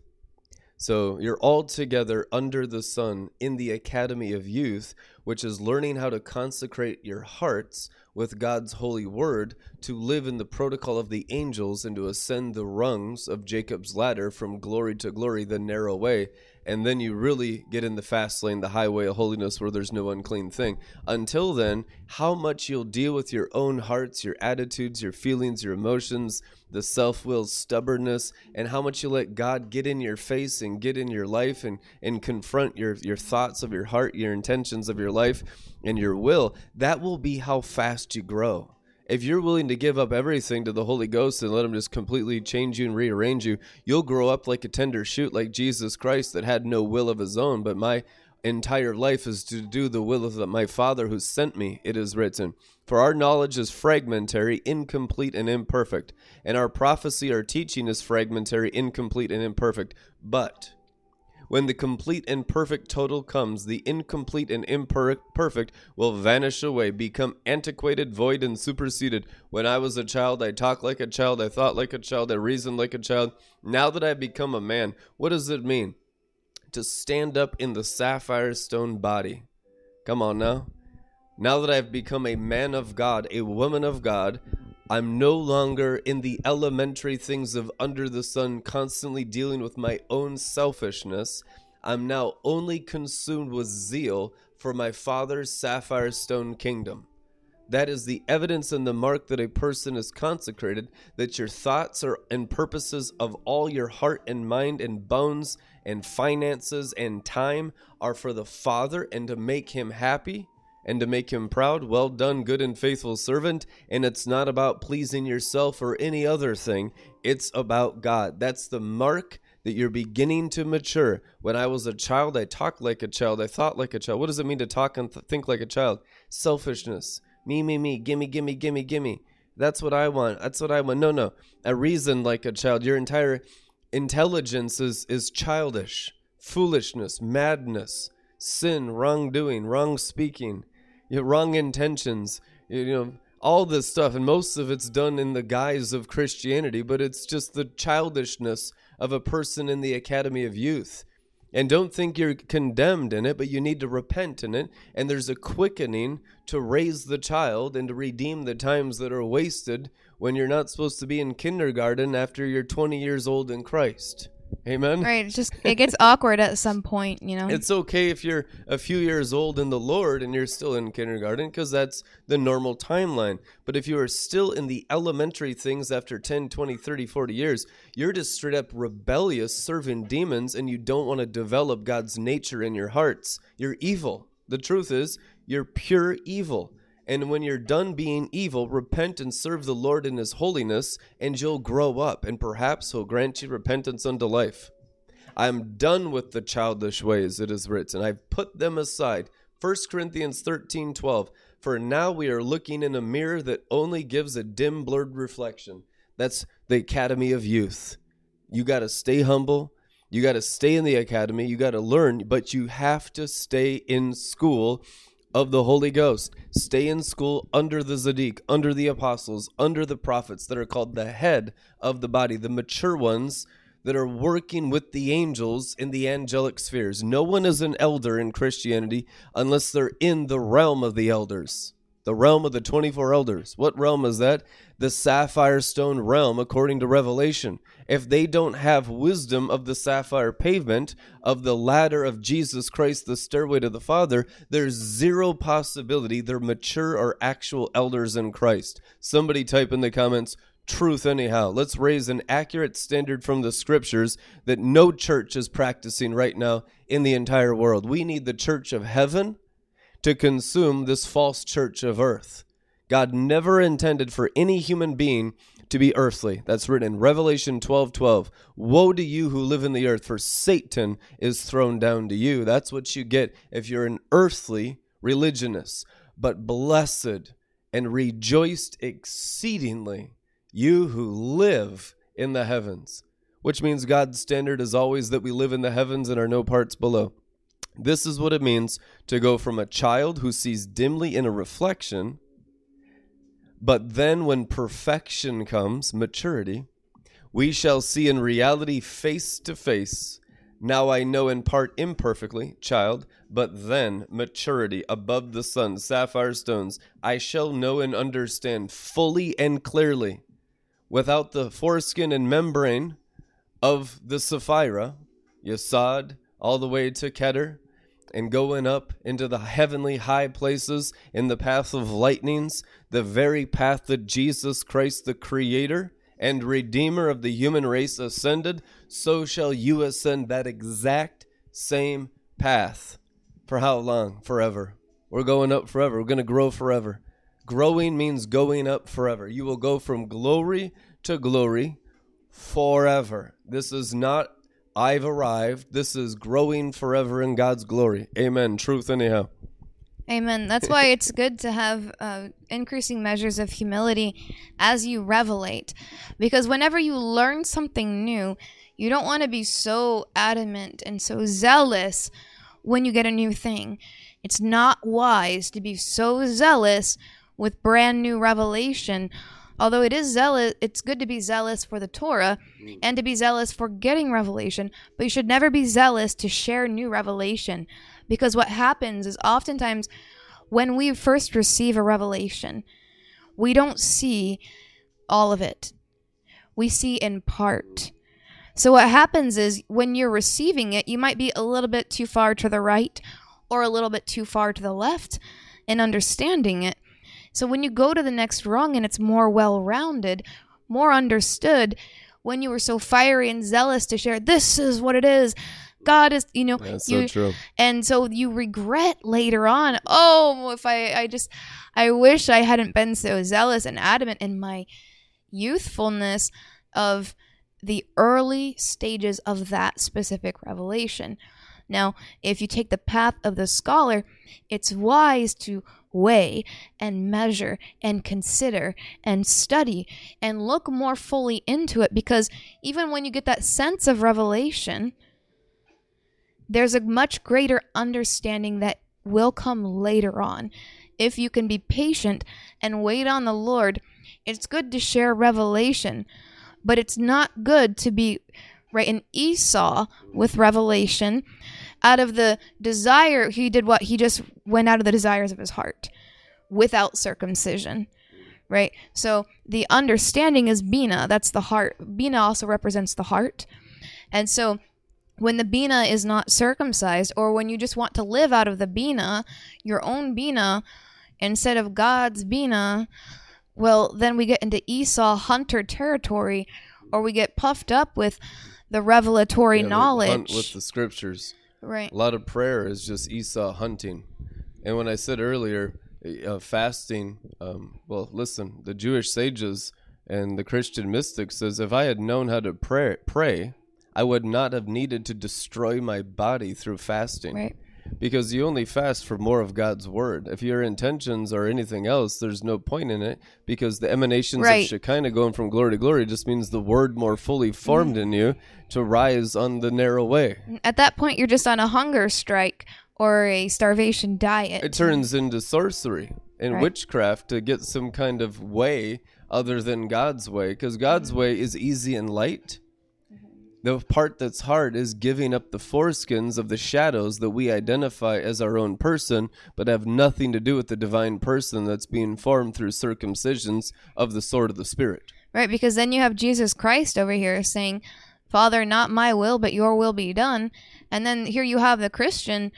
So you're all together under the sun in the Academy of Youth, which is learning how to consecrate your hearts with God's holy word to live in the protocol of the angels and to ascend the rungs of Jacob's ladder from glory to glory, the narrow way. And then you really get in the fast lane, the highway of holiness where there's no unclean thing. Until then, how much you'll deal with your own hearts, your attitudes, your feelings, your emotions, the self will, stubbornness, and how much you let God get in your face and get in your life and, and confront your, your thoughts of your heart, your intentions of your life, and your will, that will be how fast you grow. If you're willing to give up everything to the Holy Ghost and let Him just completely change you and rearrange you, you'll grow up like a tender shoot, like Jesus Christ that had no will of His own. But my entire life is to do the will of my Father who sent me, it is written. For our knowledge is fragmentary, incomplete, and imperfect. And our prophecy, our teaching is fragmentary, incomplete, and imperfect. But when the complete and perfect total comes, the incomplete and imperfect will vanish away, become antiquated, void, and superseded. When I was a child, I talked like a child, I thought like a child, I reasoned like a child. Now that I've become a man, what does it mean? To stand up in the sapphire stone body. Come on now. Now that I've become a man of God, a woman of God, I'm no longer in the elementary things of under the sun, constantly dealing with my own selfishness. I'm now only consumed with zeal for my Father's sapphire stone kingdom. That is the evidence and the mark that a person is consecrated, that your thoughts are and purposes of all your heart and mind and bones and finances and time are for the Father and to make him happy and to make him proud. Well done, good and faithful servant. And it's not about pleasing yourself or any other thing, it's about God. That's the mark that you're beginning to mature. When I was a child, I talked like a child, I thought like a child. What does it mean to talk and th- think like a child? Selfishness. Me, me, me, gimme, gimme, gimme, gimme. That's what I want. That's what I want. No, no. A reason like a child. Your entire intelligence is is childish. Foolishness, madness, sin, wrongdoing, wrong speaking, you know, wrong intentions. You know, all this stuff, and most of it's done in the guise of Christianity, but it's just the childishness of a person in the Academy of Youth. And don't think you're condemned in it, but you need to repent in it. And there's a quickening to raise the child and to redeem the times that are wasted when you're not supposed to be in kindergarten after you're 20 years old in Christ. Amen. Right. It just it gets awkward at some point, you know. It's okay if you're a few years old in the Lord and you're still in kindergarten because that's the normal timeline. But if you are still in the elementary things after 10, 20, 30, 40 years, you're just straight up rebellious, serving demons, and you don't want to develop God's nature in your hearts. You're evil. The truth is, you're pure evil. And when you're done being evil, repent and serve the Lord in his holiness, and you'll grow up, and perhaps he'll grant you repentance unto life. I am done with the childish ways, it is written. I've put them aside. 1 Corinthians 13 12. For now we are looking in a mirror that only gives a dim, blurred reflection. That's the Academy of Youth. You got to stay humble. You got to stay in the academy. You got to learn, but you have to stay in school of the Holy Ghost. Stay in school under the Zaddik, under the apostles, under the prophets that are called the head of the body, the mature ones that are working with the angels in the angelic spheres. No one is an elder in Christianity unless they're in the realm of the elders. The realm of the 24 elders. What realm is that? The sapphire stone realm, according to Revelation. If they don't have wisdom of the sapphire pavement, of the ladder of Jesus Christ, the stairway to the Father, there's zero possibility they're mature or actual elders in Christ. Somebody type in the comments, truth anyhow. Let's raise an accurate standard from the scriptures that no church is practicing right now in the entire world. We need the church of heaven to consume this false church of earth. God never intended for any human being to be earthly. That's written in Revelation 12 12. Woe to you who live in the earth, for Satan is thrown down to you. That's what you get if you're an earthly religionist. But blessed and rejoiced exceedingly, you who live in the heavens. Which means God's standard is always that we live in the heavens and are no parts below. This is what it means to go from a child who sees dimly in a reflection, but then when perfection comes, maturity, we shall see in reality face to face. Now I know in part imperfectly, child, but then maturity above the sun, sapphire stones, I shall know and understand fully and clearly, without the foreskin and membrane of the Sephirah, Yesod, all the way to Keter, and going up into the heavenly high places in the path of lightnings, the very path that Jesus Christ, the Creator and Redeemer of the human race, ascended, so shall you ascend that exact same path. For how long? Forever. We're going up forever. We're going to grow forever. Growing means going up forever. You will go from glory to glory forever. This is not I've arrived. This is growing forever in God's glory. Amen. Truth, anyhow. Amen. That's why it's good to have uh, increasing measures of humility as you revelate. Because whenever you learn something new, you don't want to be so adamant and so zealous when you get a new thing. It's not wise to be so zealous with brand new revelation Although it is zealous, it's good to be zealous for the Torah mm. and to be zealous for getting revelation, but you should never be zealous to share new revelation because what happens is oftentimes when we first receive a revelation, we don't see all of it. We see in part. So what happens is when you're receiving it, you might be a little bit too far to the right or a little bit too far to the left in understanding it. So when you go to the next rung and it's more well rounded, more understood, when you were so fiery and zealous to share, this is what it is. God is, you know, That's you, so true. and so you regret later on oh if i i just i wish i hadn't been so zealous and adamant in my youthfulness of the early stages of that specific revelation now if you take the path of the scholar it's wise to weigh and measure and consider and study and look more fully into it because even when you get that sense of revelation there's a much greater understanding that will come later on. If you can be patient and wait on the Lord, it's good to share revelation, but it's not good to be right in Esau with revelation out of the desire he did what he just went out of the desires of his heart without circumcision right? So the understanding is bina that's the heart. Bina also represents the heart. And so when the bina is not circumcised or when you just want to live out of the bina your own bina instead of god's bina well then we get into esau hunter territory or we get puffed up with the revelatory Yeah, knowledge with the scriptures. Right A lot of prayer is just Esau hunting. And when I said earlier, uh, fasting, um, well, listen, the Jewish sages and the Christian mystics says if I had known how to pray, pray, I would not have needed to destroy my body through fasting. right Because you only fast for more of God's word. If your intentions are anything else, there's no point in it because the emanations Right. of Shekinah going from glory to glory just means the word more fully formed Mm-hmm. in you to rise on the narrow way. at that point you're just on a hunger strike or a starvation diet it turns into sorcery and Right. witchcraft to get some kind of way other than God's way because God's way is easy and light. The part that's hard is giving up the foreskins of the shadows that we identify as our own person, but have nothing to do with the divine person that's being formed through circumcisions of the sword of the Spirit. Right, because then you have Jesus Christ over here saying, Father, not my will, but your will be done. And then here you have the Christian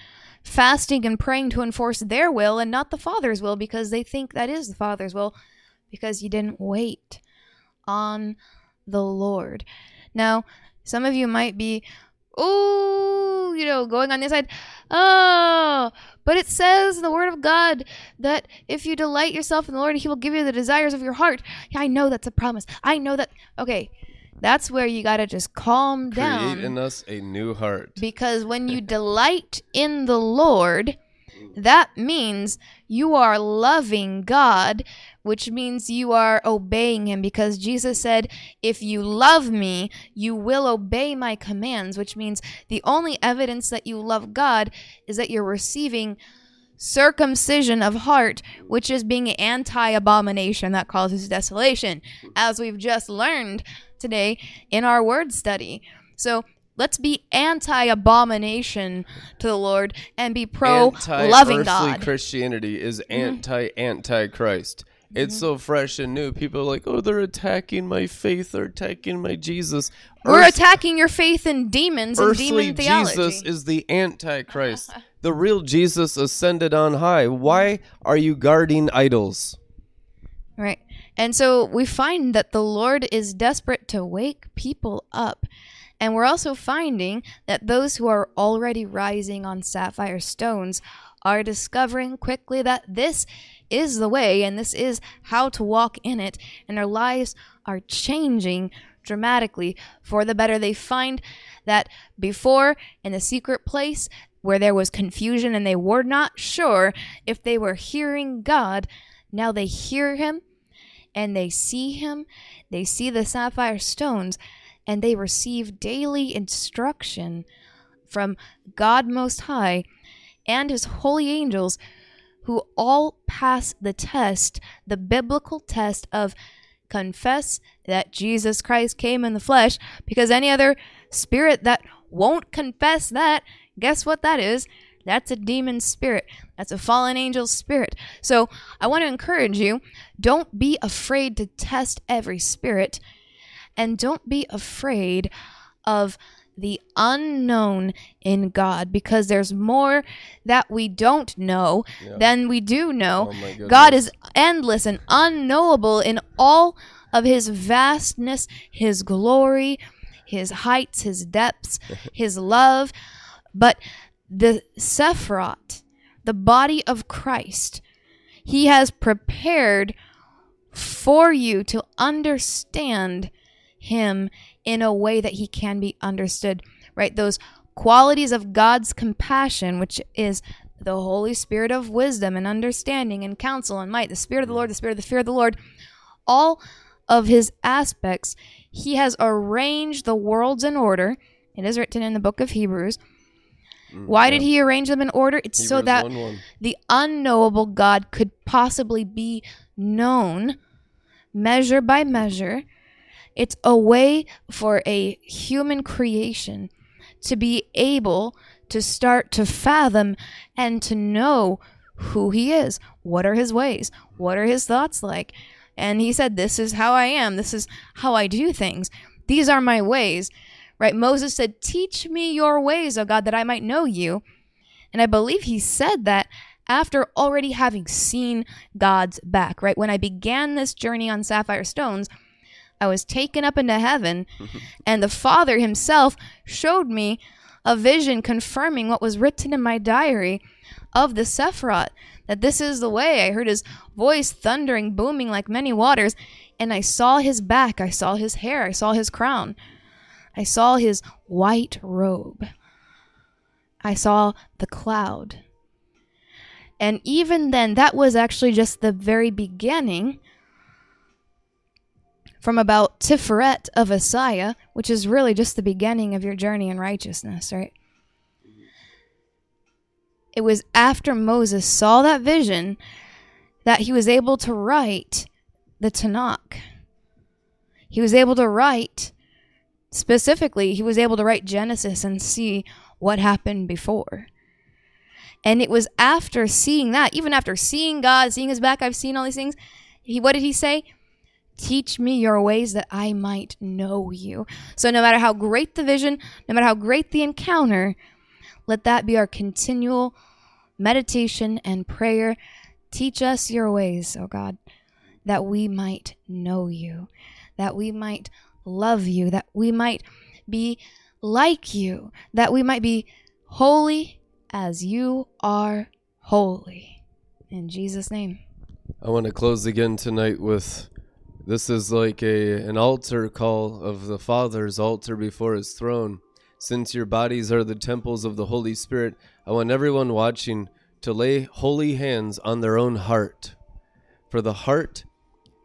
fasting and praying to enforce their will and not the Father's will because they think that is the Father's will because you didn't wait on the Lord. Now, some of you might be, oh, you know, going on the side, oh, but it says in the Word of God that if you delight yourself in the Lord, He will give you the desires of your heart. Yeah, I know that's a promise. I know that. Okay, that's where you got to just calm down. Create in us a new heart. Because when you delight in the Lord, that means you are loving God, which means you are obeying Him. Because Jesus said, If you love me, you will obey my commands, which means the only evidence that you love God is that you're receiving circumcision of heart, which is being anti abomination that causes desolation, as we've just learned today in our word study. So let's be anti abomination to the Lord and be pro loving God. Christianity is anti anti-Christ. It's mm-hmm. so fresh and new. People are like, "Oh, they're attacking my faith. They're attacking my Jesus." We're Earth- attacking your faith in demons and earthly demon theology. Jesus is the antichrist. the real Jesus ascended on high. Why are you guarding idols? Right. And so we find that the Lord is desperate to wake people up. And we're also finding that those who are already rising on sapphire stones are discovering quickly that this is the way and this is how to walk in it. And their lives are changing dramatically for the better. They find that before in the secret place where there was confusion and they were not sure if they were hearing God, now they hear him and they see him, they see the sapphire stones, and they receive daily instruction from God Most High and his holy angels, who all pass the test, the biblical test of confess that Jesus Christ came in the flesh, because any other spirit that won't confess that, guess what that is? That's a demon spirit. That's a fallen angel spirit. So I want to encourage you don't be afraid to test every spirit, and don't be afraid of the unknown in God because there's more that we don't know Yeah. than we do know. Oh. God is endless and unknowable in all of his vastness, his glory, his heights, his depths, his love. But the Sephiroth, the body of Christ, he has prepared for you to understand him in a way that he can be understood, right? Those qualities of God's compassion, which is the Holy Spirit of wisdom and understanding and counsel and might, the Spirit of the Lord, the Spirit of the fear of the Lord, all of his aspects, he has arranged the worlds in order. It is written in the book of Hebrews. Mm, Why did he arrange them in order? It's so Hebrews that 1:1. the unknowable God could possibly be known measure by measure. It's a way for a human creation to be able to start to fathom and to know who he is. What are his ways? What are his thoughts like? And he said, This is how I am. This is how I do things. These are my ways. Right? Moses said, Teach me your ways, O God, that I might know you. And I believe he said that after already having seen God's back, right? When I began this journey on Sapphire Stones, I was taken up into heaven, and the Father himself showed me a vision confirming what was written in my diary of the Sephiroth, that this is the way. I heard his voice thundering, booming like many waters, and I saw his back, I saw his hair, I saw his crown, I saw his white robe. I saw the cloud. And even then, that was actually just the very beginning from about Tiferet of Isaiah, which is really just the beginning of your journey in righteousness, right? It was after Moses saw that vision that he was able to write the Tanakh. He was able to write, specifically, he was able to write Genesis and see what happened before. And it was after seeing that, even after seeing God, seeing his back, I've seen all these things. He what did he say? Teach me your ways that I might know you. So no matter how great the vision, no matter how great the encounter, let that be our continual meditation and prayer. Teach us your ways, O God, that we might know you, that we might love you, that we might be like you, that we might be holy as you are holy. In Jesus' name. I want to close again tonight with this is like a an altar call of the Father's altar before his throne. Since your bodies are the temples of the Holy Spirit, I want everyone watching to lay holy hands on their own heart. For the heart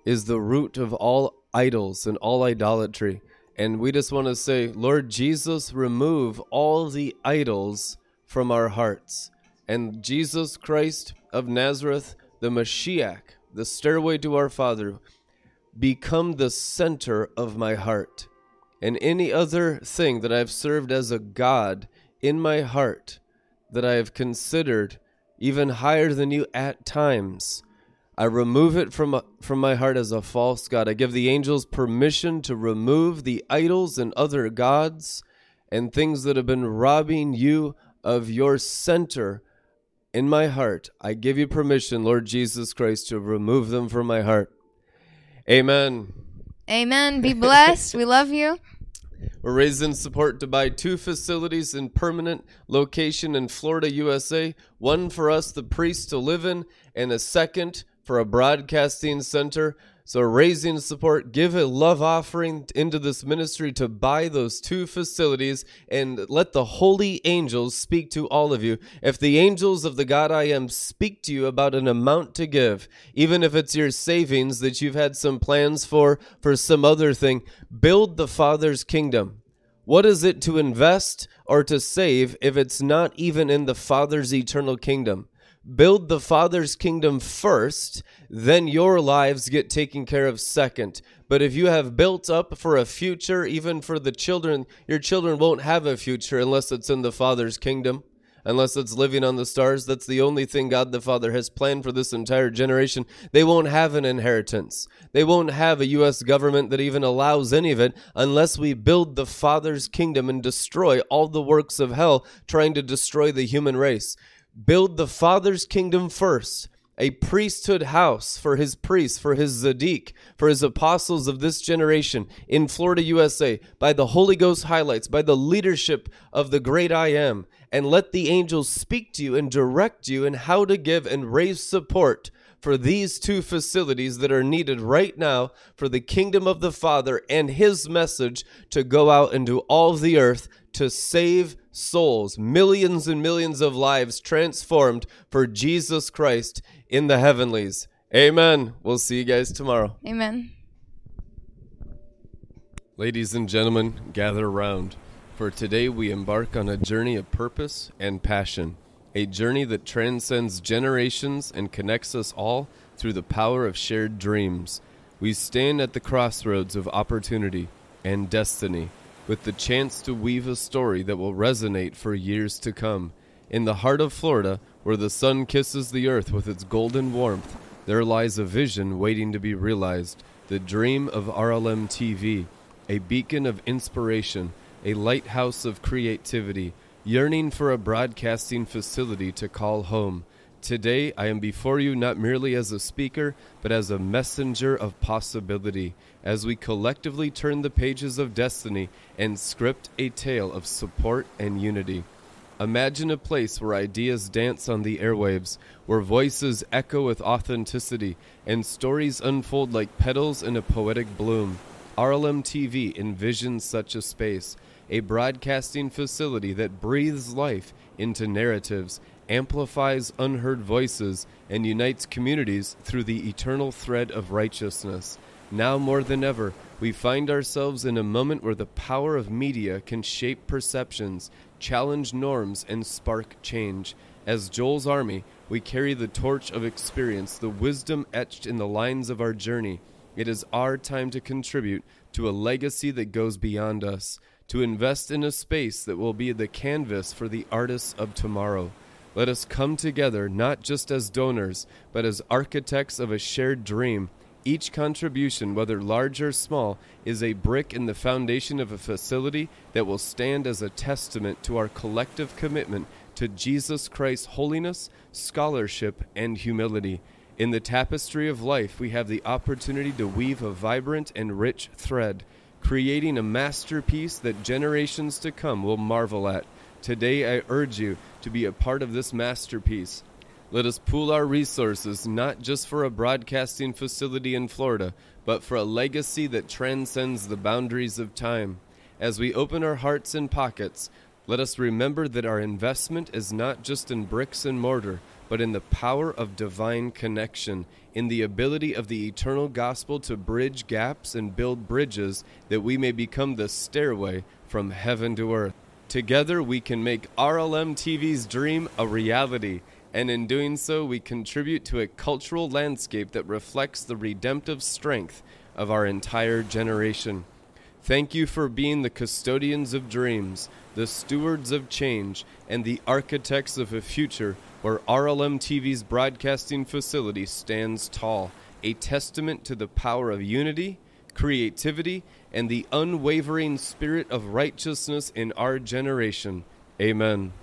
is the root of all idols and all idolatry. And we just want to say, Lord Jesus, remove all the idols from our hearts. And Jesus Christ of Nazareth, the Mashiach, the stairway to our Father, become the center of my heart. And any other thing that I've served as a God in my heart that I have considered even higher than you at times, I remove it from from my heart as a false god. I give the angels permission to remove the idols and other gods and things that have been robbing you of your center in my heart. I give you permission, Lord Jesus Christ, to remove them from my heart. Amen. Amen. Be blessed. we love you. We're raising support to buy two facilities in permanent location in Florida, USA. One for us, the priests, to live in, and a second for a broadcasting center. So, raising support, give a love offering into this ministry to buy those two facilities and let the holy angels speak to all of you. If the angels of the God I am speak to you about an amount to give, even if it's your savings that you've had some plans for, for some other thing, build the Father's kingdom. What is it to invest or to save if it's not even in the Father's eternal kingdom? Build the Father's kingdom first, then your lives get taken care of second. But if you have built up for a future, even for the children, your children won't have a future unless it's in the Father's kingdom. unless it's living on the stars. That's the only thing God the Father has planned for this entire generation. They won't have an inheritance. They won't have a U.S. government that even allows any of it unless we build the Father's kingdom and destroy all the works of hell trying to destroy the human race. Build the Father's kingdom first a priesthood house for his priests, for his Zadik, for his apostles of this generation in Florida, USA, by the Holy Ghost highlights, by the leadership of the great I am, and let the angels speak to you and direct you in how to give and raise support for these two facilities that are needed right now for the kingdom of the Father and his message to go out into all the earth to save souls, millions and millions of lives transformed for Jesus Christ in the heavenlies. Amen. We'll see you guys tomorrow. Amen. Ladies and gentlemen, gather around. For today we embark on a journey of purpose and passion, a journey that transcends generations and connects us all through the power of shared dreams. We stand at the crossroads of opportunity and destiny, with the chance to weave a story that will resonate for years to come. In the heart of Florida, where the sun kisses the earth with its golden warmth, there lies a vision waiting to be realized the dream of RLM TV, a beacon of inspiration, a lighthouse of creativity, yearning for a broadcasting facility to call home. Today, I am before you not merely as a speaker, but as a messenger of possibility, as we collectively turn the pages of destiny and script a tale of support and unity. Imagine a place where ideas dance on the airwaves, where voices echo with authenticity, and stories unfold like petals in a poetic bloom. RLM TV envisions such a space, a broadcasting facility that breathes life into narratives, amplifies unheard voices, and unites communities through the eternal thread of righteousness. Now more than ever, we find ourselves in a moment where the power of media can shape perceptions, challenge norms, and spark change. As Joel's army, we carry the torch of experience, the wisdom etched in the lines of our journey. It is our time to contribute to a legacy that goes beyond us, to invest in a space that will be the canvas for the artists of tomorrow. Let us come together not just as donors, but as architects of a shared dream each contribution, whether large or small, is a brick in the foundation of a facility that will stand as a testament to our collective commitment to Jesus Christ's holiness, scholarship, and humility. In the tapestry of life, we have the opportunity to weave a vibrant and rich thread, creating a masterpiece that generations to come will marvel at. Today, I urge you to be a part of this masterpiece. Let us pool our resources not just for a broadcasting facility in Florida, but for a legacy that transcends the boundaries of time. As we open our hearts and pockets, let us remember that our investment is not just in bricks and mortar, but in the power of divine connection, in the ability of the eternal gospel to bridge gaps and build bridges that we may become the stairway from heaven to earth. Together, we can make RLM TV's dream a reality and in doing so, we contribute to a cultural landscape that reflects the redemptive strength of our entire generation. Thank you for being the custodians of dreams, the stewards of change, and the architects of a future where RLM TV's broadcasting facility stands tall, a testament to the power of unity, creativity, and the unwavering spirit of righteousness in our generation. Amen.